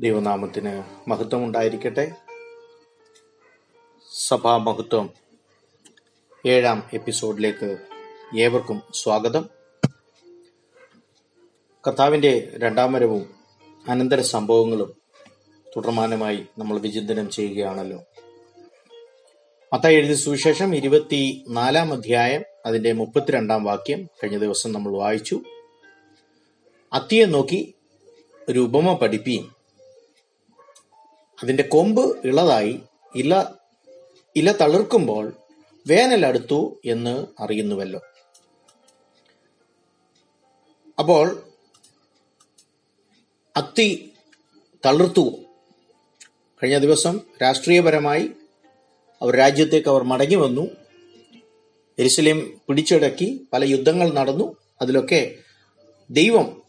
ദൈവനാമത്തിന് മഹത്വം ഉണ്ടായിരിക്കട്ടെ സഭാമഹത്വം ഏഴാം എപ്പിസോഡിലേക്ക് ഏവർക്കും സ്വാഗതം. കഥാവിന്റെ രണ്ടാം വരവും അനന്തര സംഭവങ്ങളും തുടർമാനമായി നമ്മൾ വിചിന്തനം ചെയ്യുകയാണല്ലോ. മത്തായി എഴുതിയ സുവിശേഷം ഇരുപത്തി നാലാം അധ്യായം അതിന്റെ മുപ്പത്തിരണ്ടാം വാക്യം കഴിഞ്ഞ ദിവസം നമ്മൾ വായിച്ചു. അത്തിയെ നോക്കി ഒരു ഉപമ പഠിപ്പിയും അതിന്റെ കൊമ്പ് ഇളതായി ഇല ഇല തളിർക്കുമ്പോൾ വേനൽ അടുത്തു എന്ന് അറിയുന്നുവല്ലോ. അപ്പോൾ അത്തി തളിർത്തു. കഴിഞ്ഞ ദിവസം രാഷ്ട്രീയപരമായി അവർ രാജ്യത്തേക്ക് അവർ മടങ്ങി വന്നു. എരിശലേം പിടിച്ചടക്കി പല യുദ്ധങ്ങൾ നടന്നു. അതിലൊക്കെ ദൈവം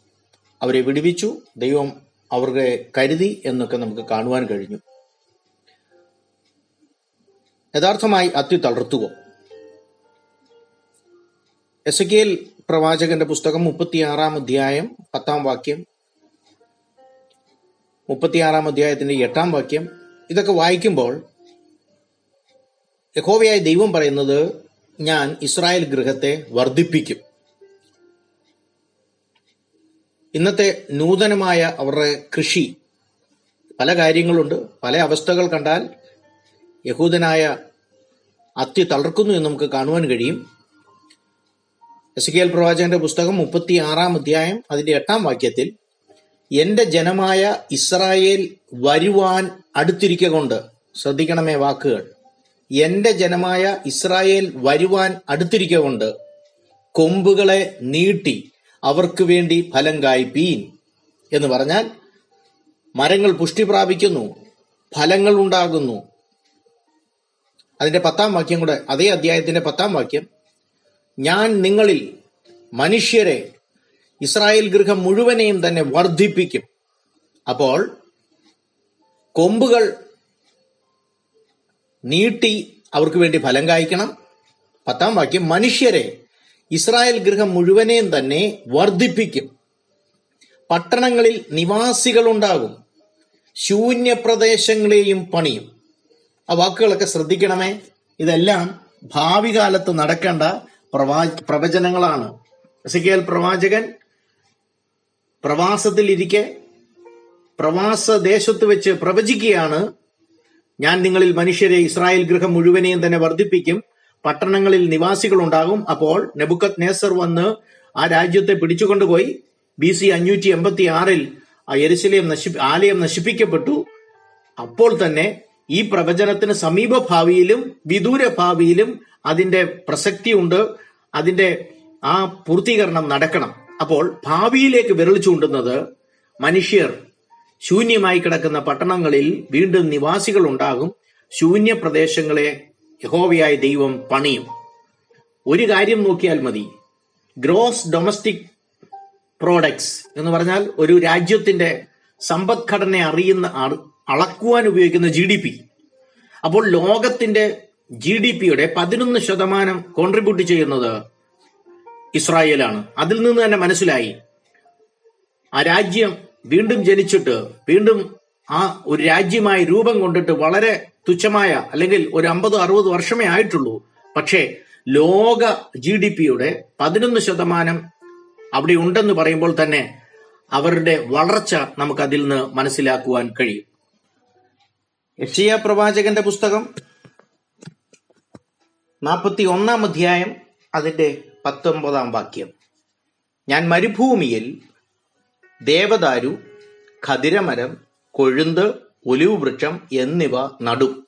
അവരെ വിടുവിച്ചു. ദൈവം അവരുടെ കരുതി എന്നൊക്കെ നമുക്ക് കാണുവാൻ കഴിഞ്ഞു. യഥാർത്ഥമായി അത്തി എസ് എസ് എൽ പ്രവാചകന്റെ പുസ്തകം മുപ്പത്തിയാറാം അധ്യായം പത്താം വാക്യം മുപ്പത്തിയാറാം അധ്യായത്തിന്റെ എട്ടാം വാക്യം ഇതൊക്കെ വായിക്കുമ്പോൾ യഹോവയായ ദൈവം പറയുന്നത് ഞാൻ ഇസ്രായേൽ ഗൃഹത്തെ വർദ്ധിപ്പിക്കും. ഇന്നത്തെ നൂതനമായ അവരുടെ കൃഷി. പല കാര്യങ്ങളുണ്ട്. പല അവസ്ഥകൾ കണ്ടാൽ യഹൂദനായ അത്തി തളർക്കുന്നു എന്ന് നമുക്ക് കാണുവാൻ കഴിയും. എസ് കെ എൽ പ്രവാചകന്റെ പുസ്തകം മുപ്പത്തി ആറാം അധ്യായം അതിന്റെ എട്ടാം വാക്യത്തിൽ എന്റെ ജനമായ ഇസ്രായേൽ വരുവാൻ അടുത്തിരിക്ക കൊണ്ട് ശ്രദ്ധിക്കണമേ വാക്കുകൾ. എന്റെ ജനമായ ഇസ്രായേൽ വരുവാൻ അടുത്തിരിക്ക കൊണ്ട് കൊമ്പുകളെ നീട്ടി അവർക്ക് വേണ്ടി ഫലം കായ്പീൻ എന്ന് പറഞ്ഞാൽ മരങ്ങൾ പുഷ്ടി പ്രാപിക്കുന്നു ഫലങ്ങൾ ഉണ്ടാകുന്നു. അതിന്റെ പത്താം വാക്യം കൂടെ അതേ അധ്യായത്തിന്റെ പത്താം വാക്യം ഞാൻ നിങ്ങളിൽ മനുഷ്യരെ ഇസ്രായേൽ ഗൃഹം മുഴുവനെയും തന്നെ വർദ്ധിപ്പിക്കും. അപ്പോൾ കൊമ്പുകൾ നീട്ടി അവർക്ക് വേണ്ടി ഫലം കായ്ക്കണം. പത്താം വാക്യം മനുഷ്യരെ ഇസ്രായേൽ ഗൃഹം മുഴുവനെയും തന്നെ വർദ്ധിപ്പിക്കും. പട്ടണങ്ങളിൽ നിവാസികൾ ഉണ്ടാകും ശൂന്യപ്രദേശങ്ങളെയും പണിയും. ആ വാക്കുകളൊക്കെ ശ്രദ്ധിക്കണമേ. ഇതെല്ലാം ഭാവി കാലത്ത് നടക്കേണ്ട പ്രവാ പ്രവചനങ്ങളാണ്. എസിക്കേൽ പ്രവാചകൻ പ്രവാസത്തിൽ ഇരിക്കെ പ്രവാസ ദേശത്ത് വെച്ച് പ്രവചിക്കുകയാണ്. ഞാൻ നിങ്ങളിൽ മനുഷ്യരെ ഇസ്രായേൽ ഗൃഹം മുഴുവനെയും തന്നെ വർദ്ധിപ്പിക്കും. പട്ടണങ്ങളിൽ നിവാസികൾ ഉണ്ടാകും അപ്പോൾ നെബുക്കത് നേസർ വന്ന് ആ രാജ്യത്തെ പിടിച്ചുകൊണ്ടുപോയി. ബി സി അഞ്ഞൂറ്റി എൺപത്തി ആറിൽ ആ എരിശിലയം നശി ആലയം നശിപ്പിക്കപ്പെട്ടു. അപ്പോൾ തന്നെ ഈ പ്രവചനത്തിന് സമീപ ഭാവിയിലും വിദൂര ഭാവിയിലും അതിന്റെ പ്രസക്തിയുണ്ട്. അതിന്റെ ആ പൂർത്തീകരണം നടക്കണം. അപ്പോൾ ഭാവിയിലേക്ക് വിരൽ ചൂണ്ടുന്നത് മനുഷ്യർ ശൂന്യമായി കിടക്കുന്ന പട്ടണങ്ങളിൽ വീണ്ടും നിവാസികൾ ഉണ്ടാകും ശൂന്യ പ്രദേശങ്ങളെ യഹോവയായ ദൈവം പണിയും. ഒരു കാര്യം നോക്കിയാൽ മതി. ഗ്രോസ് ഡൊമസ്റ്റിക് പ്രോഡക്ട്സ് എന്ന് പറഞ്ഞാൽ ഒരു രാജ്യത്തിന്റെ സമ്പദ്ഘടന അറിയുന്ന അള- അളക്കുവാൻ ഉപയോഗിക്കുന്ന ജി ഡി പി. അപ്പോൾ ലോകത്തിന്റെ ജി ഡി പിയുടെ പതിനൊന്ന് ശതമാനം കോൺട്രിബ്യൂട്ട് ചെയ്യുന്നത് ഇസ്രായേലാണ്. അതിൽ നിന്ന് തന്നെ മനസ്സിലായി. ആ രാജ്യം വീണ്ടും ജനിച്ചിട്ട് വീണ്ടും ആ ഒരു രാജ്യമായി രൂപം കൊണ്ടിട്ട് വളരെ തുച്ഛമായ അല്ലെങ്കിൽ ഒരു അമ്പത് അറുപത് വർഷമേ ആയിട്ടുള്ളൂ. പക്ഷേ ലോക ജി ഡി പിയുടെ പതിനൊന്ന് ശതമാനം അവിടെ ഉണ്ടെന്ന് പറയുമ്പോൾ തന്നെ അവരുടെ വളർച്ച നമുക്ക് അതിൽ നിന്ന് മനസ്സിലാക്കുവാൻ കഴിയും. യക്ഷിയ പ്രവാചകന്റെ പുസ്തകം നാൽപ്പത്തി ഒന്നാം അധ്യായം അതിന്റെ പത്തൊമ്പതാം വാക്യം. ഞാൻ മരുഭൂമിയിൽ ദേവദാരു ഖതിരമരം കൊഴുന്ത് ഒലിവ് വൃക്ഷം എന്നിവ നടും.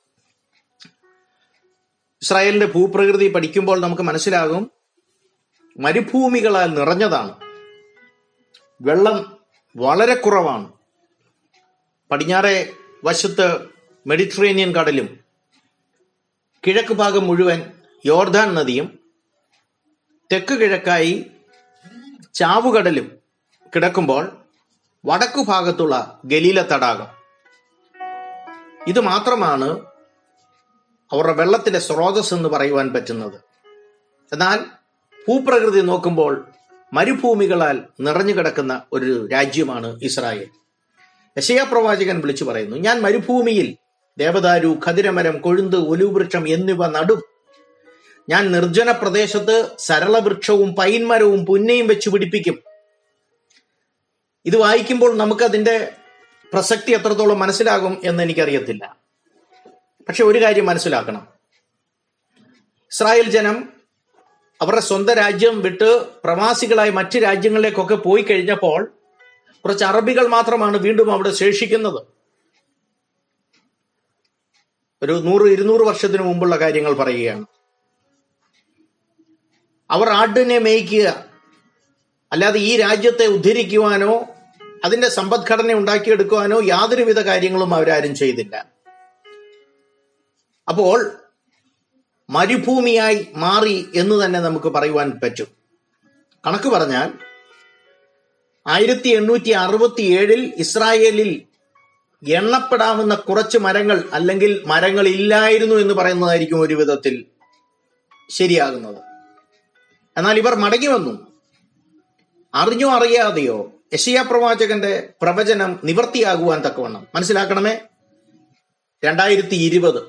ഇസ്രായേലിന്റെ ഭൂപ്രകൃതി പഠിക്കുമ്പോൾ നമുക്ക് മനസ്സിലാകും മരുഭൂമികളാൽ നിറഞ്ഞതാണ്. വെള്ളം വളരെ കുറവാണ്. പടിഞ്ഞാറെ വശത്ത് മെഡിറ്ററേനിയൻ കടലും കിഴക്ക് ഭാഗം മുഴുവൻ യോർദാൻ നദിയും തെക്ക് കിഴക്കായി ചാവുകടലും കിടക്കുമ്പോൾ വടക്കു ഭാഗത്തുള്ള ഗലീല തടാകം. ഇത് മാത്രമാണ് അവരുടെ വെള്ളത്തിന്റെ സ്രോതസ് എന്ന് പറയുവാൻ പറ്റുന്നത്. എന്നാൽ ഭൂപ്രകൃതി നോക്കുമ്പോൾ മരുഭൂമികളാൽ നിറഞ്ഞു കിടക്കുന്ന ഒരു രാജ്യമാണ് ഇസ്രായേൽ. യശയാ പ്രവാചകൻ വിളിച്ചു പറയുന്നു ഞാൻ മരുഭൂമിയിൽ ദേവദാരു ഖതിരമരം കൊഴുന്ത് ഒലുവൃക്ഷം എന്നിവ നടും. ഞാൻ നിർജന പ്രദേശത്ത് സരളവൃക്ഷവും പൈൻമരവും പുന്നയും വെച്ച് പിടിപ്പിക്കും. ഇത് വായിക്കുമ്പോൾ നമുക്കതിന്റെ പ്രസക്തി എത്രത്തോളം മനസ്സിലാകും എന്ന് എനിക്കറിയത്തില്ല. പക്ഷെ ഒരു കാര്യം മനസ്സിലാക്കണം. ഇസ്രായേൽ ജനം അവരുടെ സ്വന്തം രാജ്യം വിട്ട് പ്രവാസികളായി മറ്റ് രാജ്യങ്ങളിലേക്കൊക്കെ പോയി കഴിഞ്ഞപ്പോൾ കുറച്ച് അറബികൾ മാത്രമാണ് വീണ്ടും അവിടെ ശേഷിക്കുന്നത്. ഒരു നൂറ് ഇരുന്നൂറ് വർഷത്തിന് മുമ്പുള്ള കാര്യങ്ങൾ പറയുകയാണ്. അവർ ആടിനെ മേയ്ക്കുക അല്ലാതെ ഈ രാജ്യത്തെ ഉദ്ധരിക്കുവാനോ അതിന്റെ സമ്പദ്ഘടന ഉണ്ടാക്കിയെടുക്കുവാനോ യാതൊരുവിധ കാര്യങ്ങളും അവരാരും ചെയ്തില്ല. അപ്പോൾ മരുഭൂമിയായി മാറി എന്ന് തന്നെ നമുക്ക് പറയുവാൻ പറ്റും. കണക്ക് പറഞ്ഞാൽ ആയിരത്തി എണ്ണൂറ്റി അറുപത്തി ഏഴിൽ ഇസ്രായേലിൽ എണ്ണപ്പെടാവുന്ന കുറച്ച് മരങ്ങൾ അല്ലെങ്കിൽ മരങ്ങൾ ഇല്ലായിരുന്നു എന്ന് പറയുന്നതായിരിക്കും ഒരു വിധത്തിൽ ശരിയാകുന്നത്. എന്നാൽ ഇവർ മടങ്ങി വന്നു. അറിഞ്ഞോ അറിയാതെയോ യശയ പ്രവാചകന്റെ പ്രവചനം നിവർത്തിയാകുവാൻ തക്കവണ്ണം. മനസ്സിലാക്കണമേ? രണ്ടായിരത്തി ഇരുപത്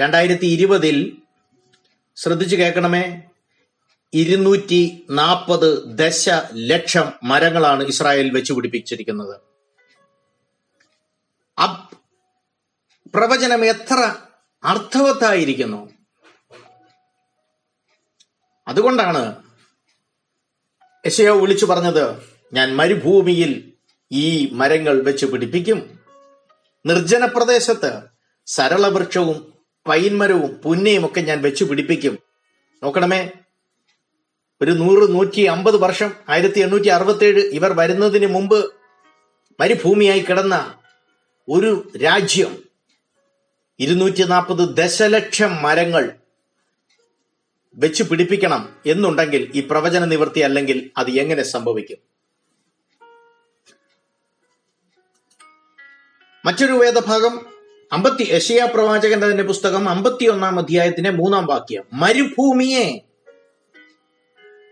രണ്ടായിരത്തി ഇരുപതിൽ ശ്രദ്ധിച്ചു കേൾക്കണമേ? ഇരുന്നൂറ്റി നാൽപ്പത് ദശ ലക്ഷം മരങ്ങളാണ് ഇസ്രായേൽ വെച്ച് പിടിപ്പിച്ചിരിക്കുന്നത്. പ്രവചനം എത്ര അർത്ഥവത്തായിരിക്കുന്നു? അതുകൊണ്ടാണ് യശയോ വിളിച്ചു പറഞ്ഞത് ഞാൻ മരുഭൂമിയിൽ ഈ മരങ്ങൾ വെച്ച് പിടിപ്പിക്കും. നിർജന പ്രദേശത്ത് സരളവൃക്ഷവും പൈൻമരവും പുന്നയും ഒക്കെ ഞാൻ വെച്ച് പിടിപ്പിക്കും. നോക്കണമേ ഒരു നൂറ് നൂറ്റി അമ്പത് വർഷം ആയിരത്തി എണ്ണൂറ്റി അറുപത്തി ഏഴ് ഇവർ വരുന്നതിന് മുമ്പ് മരുഭൂമിയായി കിടന്ന ഒരു രാജ്യം ഇരുന്നൂറ്റി നാൽപ്പത് ദശലക്ഷം മരങ്ങൾ വെച്ച് പിടിപ്പിക്കണം എന്നുണ്ടെങ്കിൽ ഈ പ്രവചന നിവൃത്തി അല്ലെങ്കിൽ അത് എങ്ങനെ സംഭവിക്കും? മറ്റൊരു വേദഭാഗം അമ്പത്തി യശയാ പ്രവാചകന്റെ തന്നെ പുസ്തകം അമ്പത്തിയൊന്നാം അധ്യായത്തിന്റെ മൂന്നാം വാക്യം. മരുഭൂമിയെ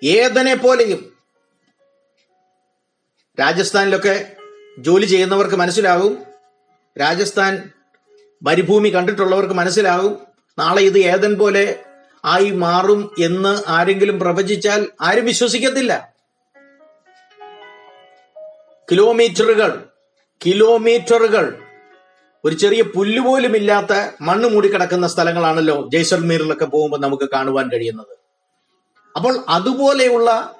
ഏതനെ പോലെയും രാജസ്ഥാനിലൊക്കെ ജോലി ചെയ്യുന്നവർക്ക് മനസ്സിലാകും രാജസ്ഥാൻ മരുഭൂമി കണ്ടിട്ടുള്ളവർക്ക് മനസ്സിലാകും നാളെ ഇത് ഏതൻ പോലെ ആയി മാറും എന്ന് ആരെങ്കിലും പ്രവചിച്ചാൽ ആരും വിശ്വസിക്കത്തില്ല. കിലോമീറ്ററുകൾ കിലോമീറ്ററുകൾ. ഒരു ചെറിയ പുല്ല് പോലും ഇല്ലാത്ത മണ്ണ് മൂടിക്കിടക്കുന്ന സ്ഥലങ്ങളാണല്ലോ ജയ്സൽമീറിലൊക്കെ പോകുമ്പോൾ നമുക്ക് കാണുവാൻ കഴിയുന്നത്. അപ്പോൾ അതുപോലെയുള്ള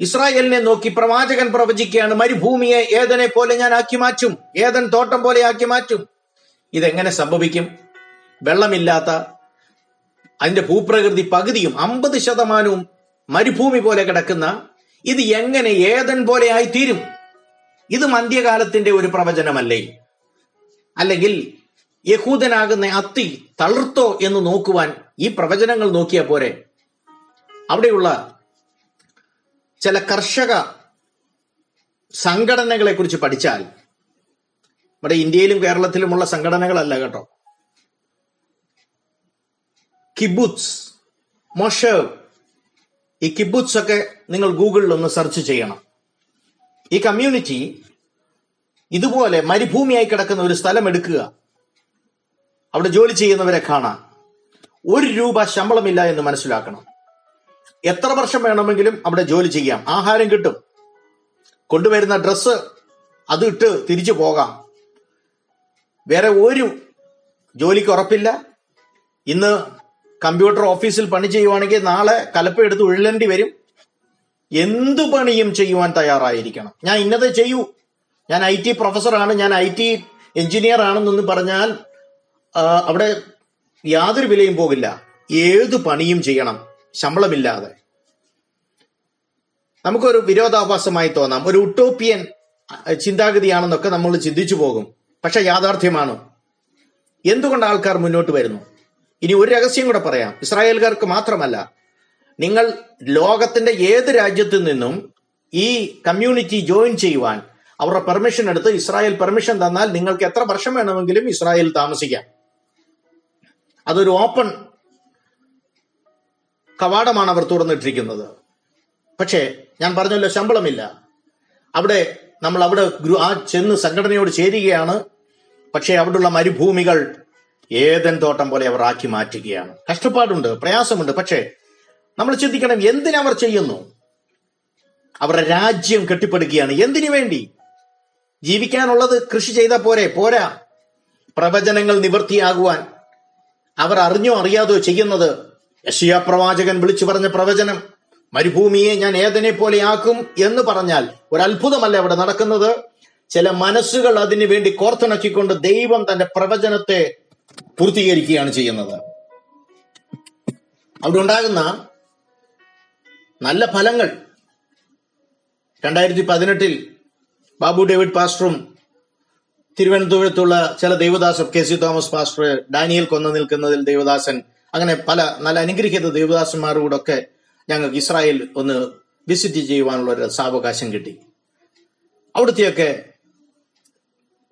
ഇസ്രായേലിനെ നോക്കി പ്രവാചകൻ പ്രവചിക്കുകയാണ് മരുഭൂമിയെ ഏതനെ പോലെ ഞാൻ ആക്കി മാറ്റും ഏതൻ തോട്ടം പോലെ ആക്കി മാറ്റും. ഇതെങ്ങനെ സംഭവിക്കും? വെള്ളമില്ലാത്ത അതിന്റെ ഭൂപ്രകൃതി പകുതിയും അമ്പത് ശതമാനവും മരുഭൂമി പോലെ കിടക്കുന്ന ഇത് എങ്ങനെ ഏതൻ പോലെ ആയി തീരും ഇത് മന്ത്യകാലത്തിന്റെ ഒരു പ്രവചനമല്ലേ? അല്ലെങ്കിൽ യഹൂദനാകുന്ന അത്തി തളിർത്തോ എന്ന് നോക്കുവാൻ ഈ പ്രവചനങ്ങൾ നോക്കിയാൽ പോരെ? അവിടെയുള്ള ചില കർഷക സംഘടനകളെ കുറിച്ച് പഠിച്ചാൽ നമ്മുടെ ഇന്ത്യയിലും കേരളത്തിലുമുള്ള സംഘടനകളല്ല കേട്ടോ. കിബുത്സ് മൊഷേവ് ഈ കിബുത്സ് ഒക്കെ നിങ്ങൾ ഗൂഗിളിൽ ഒന്ന് സെർച്ച് ചെയ്യണം. ഈ കമ്മ്യൂണിറ്റി ഇതുപോലെ മരുഭൂമിയായി കിടക്കുന്ന ഒരു സ്ഥലം എടുക്കുക. അവിടെ ജോലി ചെയ്യുന്നവരെ കാണാം ഒരു രൂപ ശമ്പളമില്ല എന്ന് മനസ്സിലാക്കണം. എത്ര വർഷം വേണമെങ്കിലും അവിടെ ജോലി ചെയ്യാം. ആഹാരം കിട്ടും. കൊണ്ടുവരുന്ന ഡ്രസ്സ് അത് ഇട്ട് തിരിച്ചു പോകാം. വേറെ ഒരു ജോലിക്ക് ഉറപ്പില്ല. ഇന്ന് കമ്പ്യൂട്ടർ ഓഫീസിൽ പണി ചെയ്യുവാണെങ്കിൽ നാളെ കലപ്പ എടുത്ത് ഉഴലേണ്ടി വരും. എന്തു പണിയും ചെയ്യുവാൻ തയ്യാറായിരിക്കണം. ഞാൻ ഇന്നത് ചെയ്യൂ. ഞാൻ ഐ ടി പ്രൊഫസറാണ്. ഞാൻ ഐ ടി എഞ്ചിനീയർ ആണെന്നൊന്ന് പറഞ്ഞാൽ അവിടെ യാതൊരു വിലയും പോകില്ല. ഏത് പണിയും ചെയ്യണം. ശമ്പളമില്ലാതെ. നമുക്കൊരു വിരോധാഭാസമായി തോന്നാം. ഒരു ഉട്ടോപ്പിയൻ ചിന്താഗതിയാണെന്നൊക്കെ നമ്മൾ ചിന്തിച്ചു പോകും. പക്ഷെ യാഥാർത്ഥ്യമാണ്. എന്തുകൊണ്ട് ആൾക്കാർ മുന്നോട്ട് വരുന്നു? ഇനി ഒരു രഹസ്യം കൂടെ പറയാം. ഇസ്രായേൽക്കാർക്ക് മാത്രമല്ല നിങ്ങൾ ലോകത്തിന്റെ ഏത് രാജ്യത്തു നിന്നും ഈ കമ്മ്യൂണിറ്റി ജോയിൻ ചെയ്യുവാൻ അവരുടെ പെർമിഷൻ എടുത്ത് ഇസ്രായേൽ പെർമിഷൻ തന്നാൽ നിങ്ങൾക്ക് എത്ര വർഷം വേണമെങ്കിലും ഇസ്രായേൽ താമസിക്കാം. അതൊരു ഓപ്പൺ കവാടമാണ് അവർ തുറന്നിട്ടിരിക്കുന്നത്. പക്ഷേ ഞാൻ പറഞ്ഞല്ലോ ശമ്പളമില്ല. അവിടെ നമ്മൾ അവിടെ ആ ചെന്ന് സംഘടനയോട് ചേരുകയാണ്. പക്ഷേ അവിടെയുള്ള മരുഭൂമികൾ ഏതൻ തോട്ടം പോലെ അവർ ആക്കി മാറ്റുകയാണ്. കഷ്ടപ്പാടുണ്ട് പ്രയാസമുണ്ട്. പക്ഷേ നമ്മൾ ചിന്തിക്കണം എന്തിനവർ ചെയ്യുന്നു? അവരുടെ രാജ്യം കെട്ടിപ്പടുക്കുകയാണ്. എന്തിനു വേണ്ടി? ജീവിക്കാനുള്ളത് കൃഷി ചെയ്ത പോരെ പോരാ. പ്രവചനങ്ങൾ നിവൃത്തിയാകുവാൻ അവർ അറിഞ്ഞോ അറിയാതോ ചെയ്യുന്നത്? യശിയ പ്രവാചകൻ വിളിച്ചു പറഞ്ഞ പ്രവചനം മരുഭൂമിയെ ഞാൻ ഏതനെ പോലെ ആക്കും എന്ന് പറഞ്ഞാൽ ഒരു അത്ഭുതമല്ല അവിടെ നടക്കുന്നത്. ചില മനസ്സുകൾ അതിനു വേണ്ടി കോർത്തിണക്കിക്കൊണ്ട് ദൈവം തന്റെ പ്രവചനത്തെ പൂർത്തീകരിക്കുകയാണ് ചെയ്യുന്നത്. അവിടെ ഉണ്ടാകുന്ന നല്ല ഫലങ്ങൾ രണ്ടായിരത്തി പതിനെട്ടിൽ ബാബു ഡേവിഡ് പാസ്റ്ററും തിരുവനന്തപുരത്തുള്ള ചില Devadas K C Thomas pastor Daniel കൊന്നു നിൽക്കുന്നതിൽ ദേവദാസൻ അങ്ങനെ പല നല്ല അനുഗ്രഹിക്കുന്ന ദേവദാസന്മാരോടൊക്കെ ഞങ്ങൾക്ക് ഇസ്രായേൽ ഒന്ന് വിസിറ്റ് ചെയ്യുവാനുള്ള ഒരു സാവകാശം കിട്ടി. അവിടുത്തെയൊക്കെ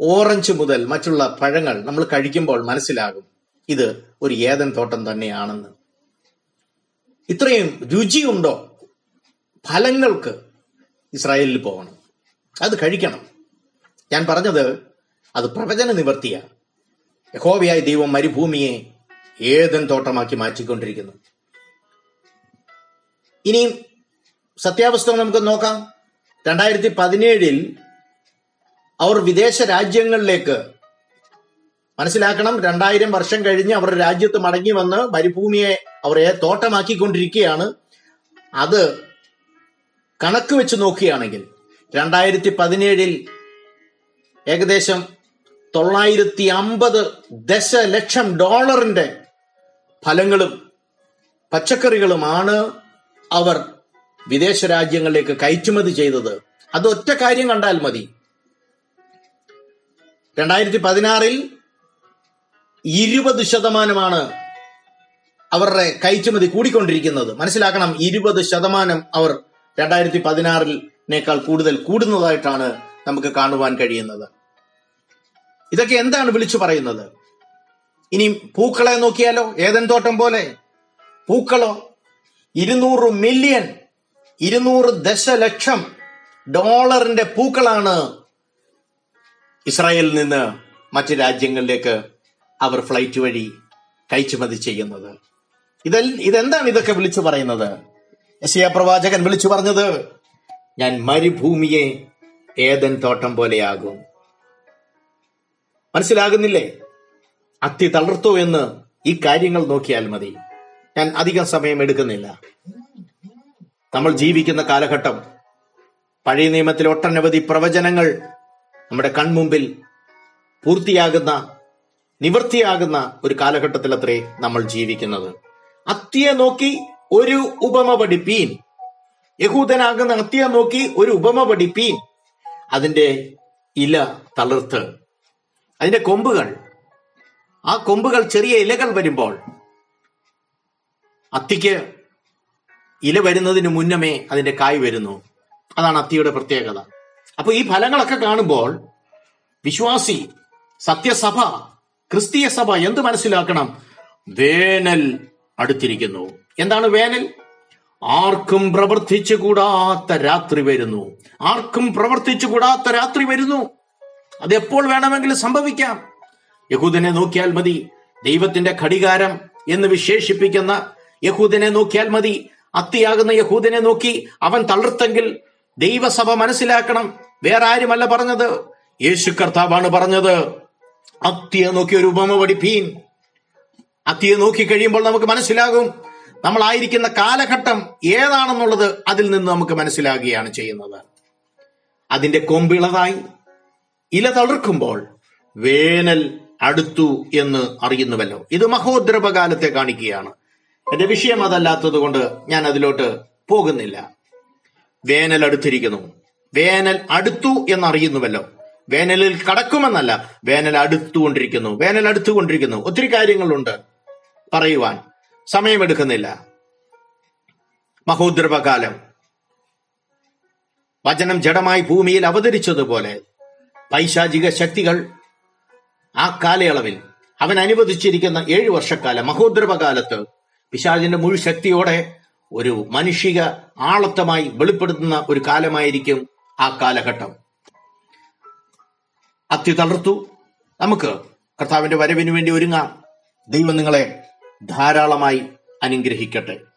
ഓറഞ്ച് മുതൽ മറ്റുള്ള പഴങ്ങൾ നമ്മൾ കഴിക്കുമ്പോൾ മനസ്സിലാകും ഇത് ഒരു ഏതൻ തോട്ടം തന്നെയാണെന്ന്. ഇത്രയും രുചിയുണ്ടോ? ഫലങ്ങൾക്ക് ഇസ്രായേലിൽ പോകണം. അത് കഴിക്കണം. ഞാൻ പറഞ്ഞത് അത് പ്രവചന നിവർത്തിയ. യഹോവയായ ദൈവം മരുഭൂമിയെ ഏതൻ തോട്ടമാക്കി മാറ്റിക്കൊണ്ടിരിക്കുന്നു. ഇനിയും സത്യാവസ്ഥ നമുക്ക് നോക്കാം. രണ്ടായിരത്തി പതിനേഴിൽ അവർ വിദേശ രാജ്യങ്ങളിലേക്ക് മനസ്സിലാക്കണം. രണ്ടായിരം വർഷം കഴിഞ്ഞ് അവർ രാജ്യത്ത് മടങ്ങി വന്ന് മരുഭൂമിയെ അവരെ തോട്ടമാക്കിക്കൊണ്ടിരിക്കുകയാണ്. അത് കണക്ക് വെച്ച് നോക്കുകയാണെങ്കിൽ രണ്ടായിരത്തി പതിനേഴിൽ ഏകദേശം തൊള്ളായിരത്തി അമ്പത് ദശലക്ഷം ഡോളറിന്റെ ഫലങ്ങളും പച്ചക്കറികളുമാണ് അവർ വിദേശ രാജ്യങ്ങളിലേക്ക് കയറ്റുമതി ചെയ്തത്. അത് ഒറ്റ കാര്യം കണ്ടാൽ മതി. രണ്ടായിരത്തി പതിനാറിൽ ഇരുപത് ശതമാനമാണ് അവരുടെ കയറ്റുമതി കൂടിക്കൊണ്ടിരിക്കുന്നത്. മനസ്സിലാക്കണം ഇരുപത് ശതമാനം അവർ രണ്ടായിരത്തി പതിനാറിനേക്കാൾ കൂടുതൽ കൂടുന്നതായിട്ടാണ് നമുക്ക് കാണുവാൻ കഴിയുന്നത്. ഇതൊക്കെ എന്താണ് വിളിച്ചു പറയുന്നത്? ഇനി പൂക്കളെ നോക്കിയാലോ? ഏതൻ തോട്ടം പോലെ? പൂക്കളോ? ഇരുന്നൂറ് മില്യൺ ഇരുന്നൂറ് ദശലക്ഷം ഡോളറിന്റെ പൂക്കളാണ് ഇസ്രായേലിൽ നിന്ന് മറ്റ് രാജ്യങ്ങളിലേക്ക് അവർ ഫ്ലൈറ്റ് വഴി കയറ്റുമതി ചെയ്യുന്നത്. ഇതെ ഇതെന്താണ് ഇതൊക്കെ വിളിച്ചു പറയുന്നത്? യശയ പ്രവാചകൻ വിളിച്ചു പറഞ്ഞത് ഞാൻ മരുഭൂമിയെ ഏതൻ തോട്ടം പോലെയാകും. മനസ്സിലാകുന്നില്ലേ? അത്തി തളർത്തു എന്ന് ഈ കാര്യങ്ങൾ നോക്കിയാൽ മതി. ഞാൻ അധികം സമയം എടുക്കുന്നില്ല. നമ്മൾ ജീവിക്കുന്ന കാലഘട്ടം പഴയ നിയമത്തിൽ ഒട്ടനവധി പ്രവചനങ്ങൾ നമ്മുടെ കൺമുമ്പിൽ പൂർത്തിയാകുന്ന നിവൃത്തിയാകുന്ന ഒരു കാലഘട്ടത്തിലത്രേ നമ്മൾ ജീവിക്കുന്നത്. അത്തിയെ നോക്കി ഒരു ഉപമ പഠിപ്പീൻ. യഹൂദനാകുന്ന അത്തിയെ നോക്കി ഒരു ഉപമ പഠിപ്പീൻ. അതിന്റെ ഇല തളിർത്ത്. അതിന്റെ കൊമ്പുകൾ. ആ കൊമ്പുകൾ ചെറിയ ഇലകൾ വരുമ്പോൾ അത്തിക്ക് ഇല വരുന്നതിന് മുന്നമേ അതിന്റെ കായ് വരുന്നു. അതാണ് അത്തിയുടെ പ്രത്യേകത. അപ്പൊ ഈ ഫലങ്ങളൊക്കെ കാണുമ്പോൾ വിശ്വാസി സത്യസഭ ക്രിസ്തീയ സഭ എന്ത് മനസ്സിലാക്കണം? വേനൽ അടുത്തിരിക്കുന്നു. എന്താണ് വേനൽ? ആർക്കും പ്രവർത്തിച്ചു കൂടാത്ത രാത്രി വരുന്നു. ആർക്കും പ്രവർത്തിച്ചു കൂടാത്ത രാത്രി വരുന്നു. അതെപ്പോൾ വേണമെങ്കിലും സംഭവിക്കാം? യഹൂദനെ നോക്കിയാൽ മതി. ദൈവത്തിന്റെ ഘടികാരം എന്ന് വിശേഷിപ്പിക്കുന്ന യഹൂദനെ നോക്കിയാൽ മതി. അത്തിയാകുന്ന യഹൂദനെ നോക്കി അവൻ തളർത്തെങ്കിൽ ദൈവസഭ മനസ്സിലാക്കണം. വേറെ ആരുമല്ല പറഞ്ഞത്. യേശു കർത്താവാണ് പറഞ്ഞത്. അത്തിയെ നോക്കി ഒരു ഉപമ പഠിപ്പീൻ. അത്തിയെ നോക്കി കഴിയുമ്പോൾ നമുക്ക് മനസ്സിലാകും. നമ്മളായിരിക്കുന്ന കാലഘട്ടം ഏതാണെന്നുള്ളത് അതിൽ നിന്ന് നമുക്ക് മനസ്സിലാകുകയാണ് ചെയ്യുന്നത്. അതിന്റെ കൊമ്പിളതായി ഇല തളിർക്കുമ്പോൾ വേനൽ അടുത്തു എന്ന് അറിയുന്നുവല്ലോ. ഇത് മഹോദ്രപകാലത്തെ കാണിക്കുകയാണ്. എന്റെ വിഷയം അതല്ലാത്തത് കൊണ്ട് ഞാൻ അതിലോട്ട് പോകുന്നില്ല. വേനൽ അടുത്തിരിക്കുന്നു. വേനൽ അടുത്തു എന്നറിയുന്നുവല്ലോ. വേനലിൽ കടക്കുമെന്നല്ല വേനൽ അടുത്തുകൊണ്ടിരിക്കുന്നു വേനൽ അടുത്തുകൊണ്ടിരിക്കുന്നു. ഒത്തിരി കാര്യങ്ങളുണ്ട് പറയുവാൻ. സമയമെടുക്കുന്നില്ല. മഹോദ്രവകാലം. വചനം ജഡമായി ഭൂമിയിൽ അവതരിച്ചതുപോലെ പൈശാചിക ശക്തികൾ ആ കാലയളവിൽ അവൻ അനുവദിച്ചിരിക്കുന്ന ഏഴു വർഷക്കാലം മഹോദ്രവകാലത്ത് പിശാചിന്റെ മുഴുവൻ ശക്തിയോടെ ഒരു മനുഷ്യ ആളത്തമായി വെളിപ്പെടുത്തുന്ന ഒരു കാലമായിരിക്കും ആ കാലഘട്ടം. അത്തി തളർത്തു. നമുക്ക് കർത്താവിന്റെ വരവിനു വേണ്ടി ഒരുങ്ങാം. ദൈവം നിങ്ങളെ ധാരാളമായി അനുഗ്രഹിക്കട്ടെ.